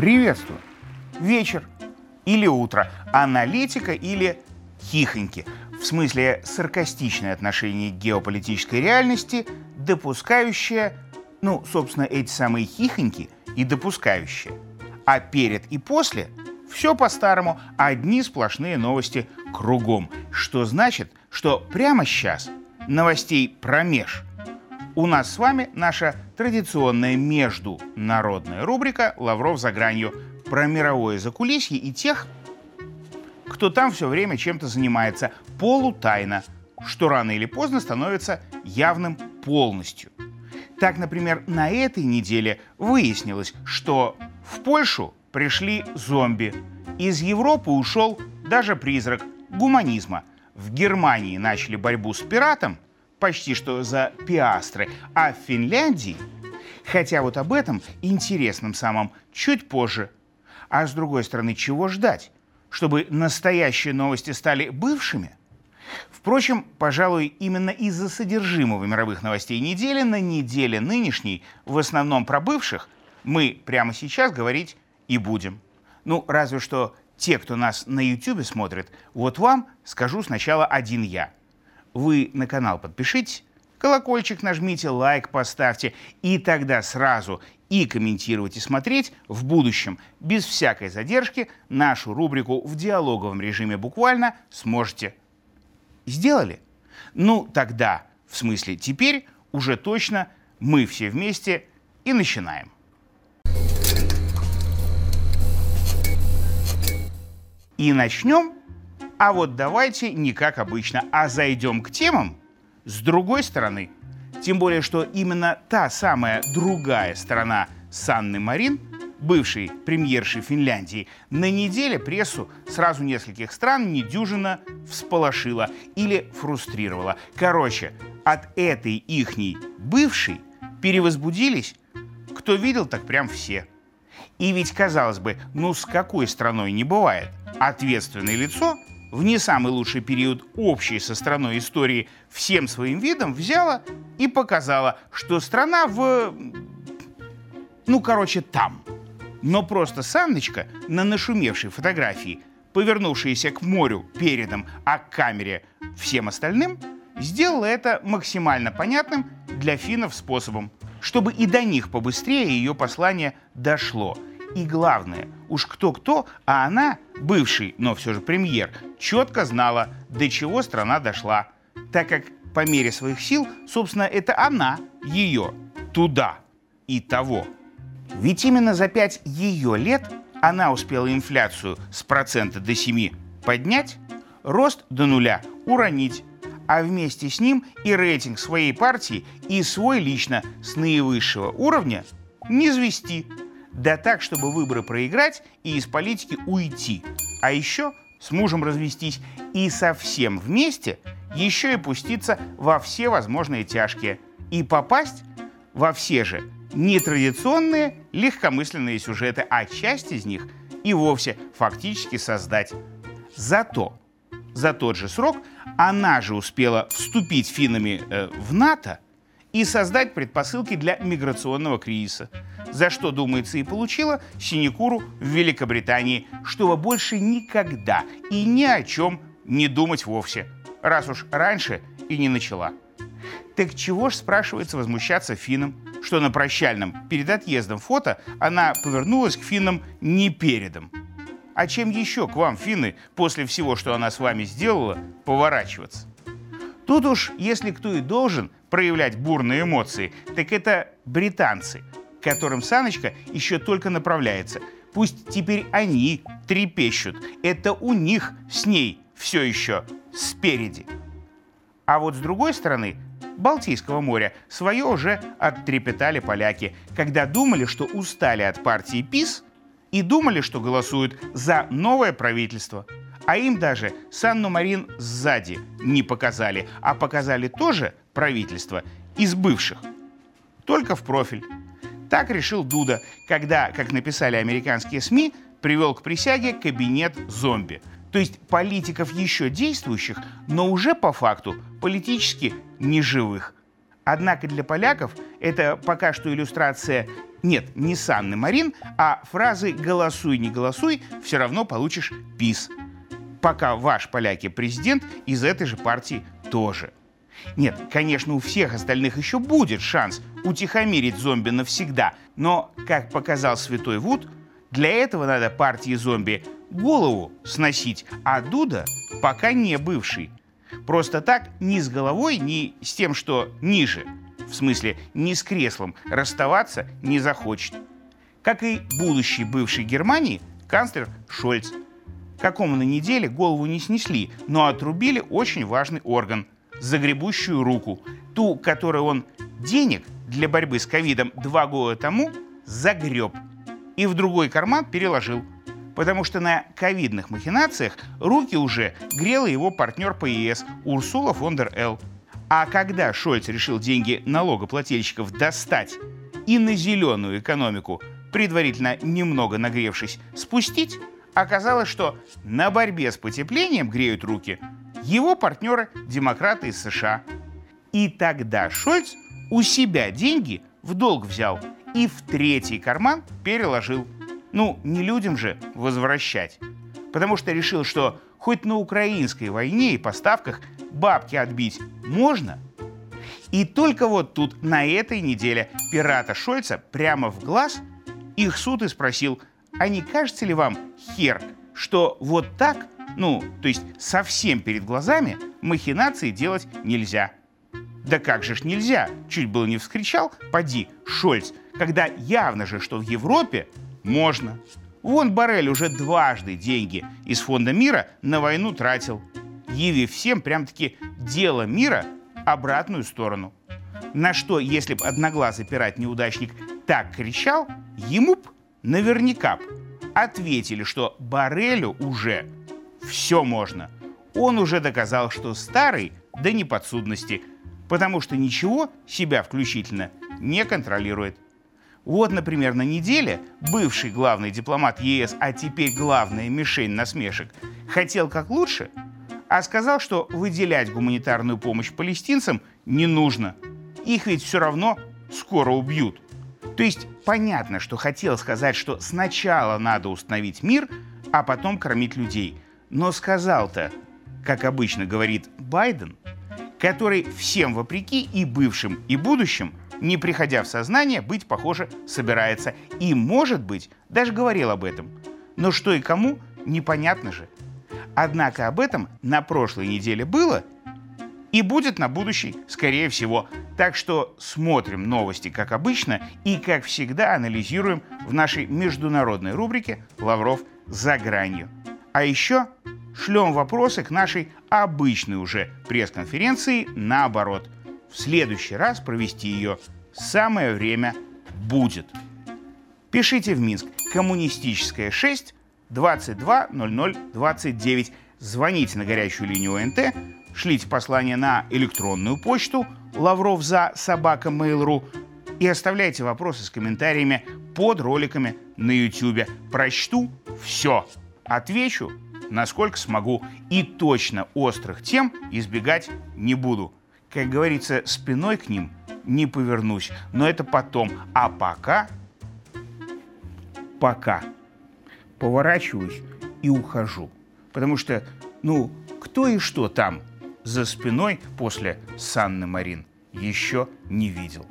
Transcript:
Приветствую. Вечер или утро, аналитика или хихоньки. В смысле саркастичное отношение к геополитической реальности, допускающее, ну, собственно, эти самые хихоньки и допускающие. А перед и после все по-старому, одни сплошные новости кругом. Что значит, что прямо сейчас новостей промеж – у нас с вами наша традиционная международная рубрика «Лавров за гранью» про мировое закулисье и тех, кто там все время чем-то занимается полутайно, что рано или поздно становится явным полностью. Так, например, на этой неделе выяснилось, что в Польшу пришли зомби. Из Европы ушел даже призрак гуманизма. В Германии начали борьбу с пиратом – почти что за пиастры, а в Финляндии, хотя вот об этом интересном самом чуть позже. А с другой стороны, чего ждать? Чтобы настоящие новости стали бывшими? Впрочем, пожалуй, именно из-за содержимого мировых новостей недели на неделе нынешней, в основном про бывших, мы прямо сейчас говорить и будем. Ну, разве что те, кто нас на YouTube смотрит, вот вам скажу сначала один я – вы на канал подпишитесь, колокольчик нажмите, лайк поставьте, и тогда сразу и комментировать, и смотреть в будущем без всякой задержки нашу рубрику в диалоговом режиме буквально сможете. Сделали? Ну, тогда, в смысле теперь, уже точно мы все вместе и начинаем. И начнем а вот давайте не как обычно, а зайдем к темам с другой стороны. Тем более, что именно та самая другая сторона Санны Марин, бывшей премьерши Финляндии, на неделе прессу сразу нескольких стран недюжинно всполошила или фрустрировала. Короче, от этой ихней бывшей перевозбудились, кто видел, так прям все. И ведь, казалось бы, ну с какой страной не бывает. Ответственное лицо в не самый лучший период общей со страной истории всем своим видом взяла и показала, что страна в... Ну, короче, там. Но просто Санночка на нашумевшей фотографии, повернувшаяся к морю передом, а к камере всем остальным, сделала это максимально понятным для финнов способом, чтобы и до них побыстрее ее послание дошло – и главное, уж кто-кто, а она, бывший, но все же премьер, четко знала, до чего страна дошла, так как по мере своих сил, собственно, это она, ее, туда и того. Ведь именно за пять ее лет она успела инфляцию с процента до 7 поднять, рост до нуля уронить, а вместе с ним и рейтинг своей партии и свой лично с наивысшего уровня не звести – да так, чтобы выборы проиграть и из политики уйти. А еще с мужем развестись и совсем вместе еще и пуститься во все возможные тяжкие. И попасть во все же нетрадиционные легкомысленные сюжеты, а часть из них и вовсе фактически создать. Зато за тот же срок она же успела вступить финнами э, в НАТО и создать предпосылки для миграционного кризиса – за что, думается, и получила синекуру в Великобритании, чтобы больше никогда и ни о чем не думать вовсе, раз уж раньше и не начала. Так чего ж, спрашивается, возмущаться финнам, что на прощальном перед отъездом фото она повернулась к финнам не передом. А чем еще к вам, финны, после всего, что она с вами сделала, поворачиваться? Тут уж, если кто и должен проявлять бурные эмоции, так это британцы – к которым Саночка еще только направляется. Пусть теперь они трепещут. Это у них с ней все еще спереди. А вот с другой стороны, Балтийского моря свое уже оттрепетали поляки, когда думали, что устали от партии ПИС и думали, что голосуют за новое правительство. А им даже Санну-Марин сзади не показали, а показали тоже правительство из бывших. Только в профиль. Так решил Дуда, когда, как написали американские СМИ, привел к присяге кабинет зомби. То есть политиков еще действующих, но уже по факту политически неживых. Однако для поляков это пока что иллюстрация нет, не Санны Марин, а фразы «голосуй, не голосуй, все равно получишь ПИС». Пока ваш поляки президент из этой же партии тоже. Нет, конечно, у всех остальных еще будет шанс утихомирить зомби навсегда, но, как показал Святой Вуд, для этого надо партии зомби голову сносить, а Дуда пока не бывший. Просто так ни с головой, ни с тем, что ниже – в смысле не с креслом, расставаться не захочет. Как и будущий бывший Германии канцлер Шольц, какому на неделе голову не снесли, но отрубили очень важный орган – загребущую руку, ту, которую он денег для борьбы с ковидом два года тому загреб и в другой карман переложил, потому что на ковидных махинациях руки уже грела его партнер по ЕС Урсула фон дер Эл. А когда Шольц решил деньги налогоплательщиков достать и на зеленую экономику, предварительно немного нагревшись, спустить, оказалось, что на борьбе с потеплением греют руки его партнеры демократы из США. И тогда Шольц у себя деньги в долг взял и в третий карман переложил. Ну, не людям же возвращать. Потому что решил, что хоть на украинской войне и поставках бабки отбить можно? И только вот тут на этой неделе пирата Шольца прямо в глаз их суд и спросил, а не кажется ли вам, хер, что вот так, ну, то есть совсем перед глазами, махинации делать нельзя? Да как же ж нельзя? Чуть было не вскричал, поди, Шольц, когда явно же, что в Европе можно. Вон Барель уже дважды деньги из фонда мира на войну тратил явив всем прям-таки дело мира обратную сторону. На что, если бы одноглазый пират-неудачник так кричал, ему б наверняка б ответили, что Барелю уже все можно. Он уже доказал, что старый до неподсудности, потому что ничего себя включительно не контролирует. Вот, например, на неделе бывший главный дипломат ЕС, а теперь главная мишень насмешек, хотел как лучше – а сказал, что выделять гуманитарную помощь палестинцам не нужно. Их ведь все равно скоро убьют. То есть понятно, что хотел сказать, что сначала надо установить мир, а потом кормить людей. Но сказал-то, как обычно говорит Байден, который всем вопреки и бывшим, и будущим, не приходя в сознание, быть, похоже, собирается. И, может быть, даже говорил об этом. Но что и кому, непонятно же. Однако об этом на прошлой неделе было и будет на будущий, скорее всего. Так что смотрим новости, как обычно, и, как всегда, анализируем в нашей международной рубрике «Лавров за гранью». А еще шлем вопросы к нашей обычной уже пресс-конференции наоборот. В следующий раз провести ее самое время будет. Пишите в Минск «Коммунистическая 6» 22 00 29. Звоните на горячую линию ОНТ, шлите послание на электронную почту лавров за собака mail.ru и оставляйте вопросы с комментариями под роликами на YouTube. Прочту все. Отвечу, насколько смогу. И точно острых тем избегать не буду. Как говорится, спиной к ним не повернусь. Но это потом. А пока... Пока поворачиваюсь и ухожу. Потому что, ну, кто и что там за спиной после Санны Марин еще не видел.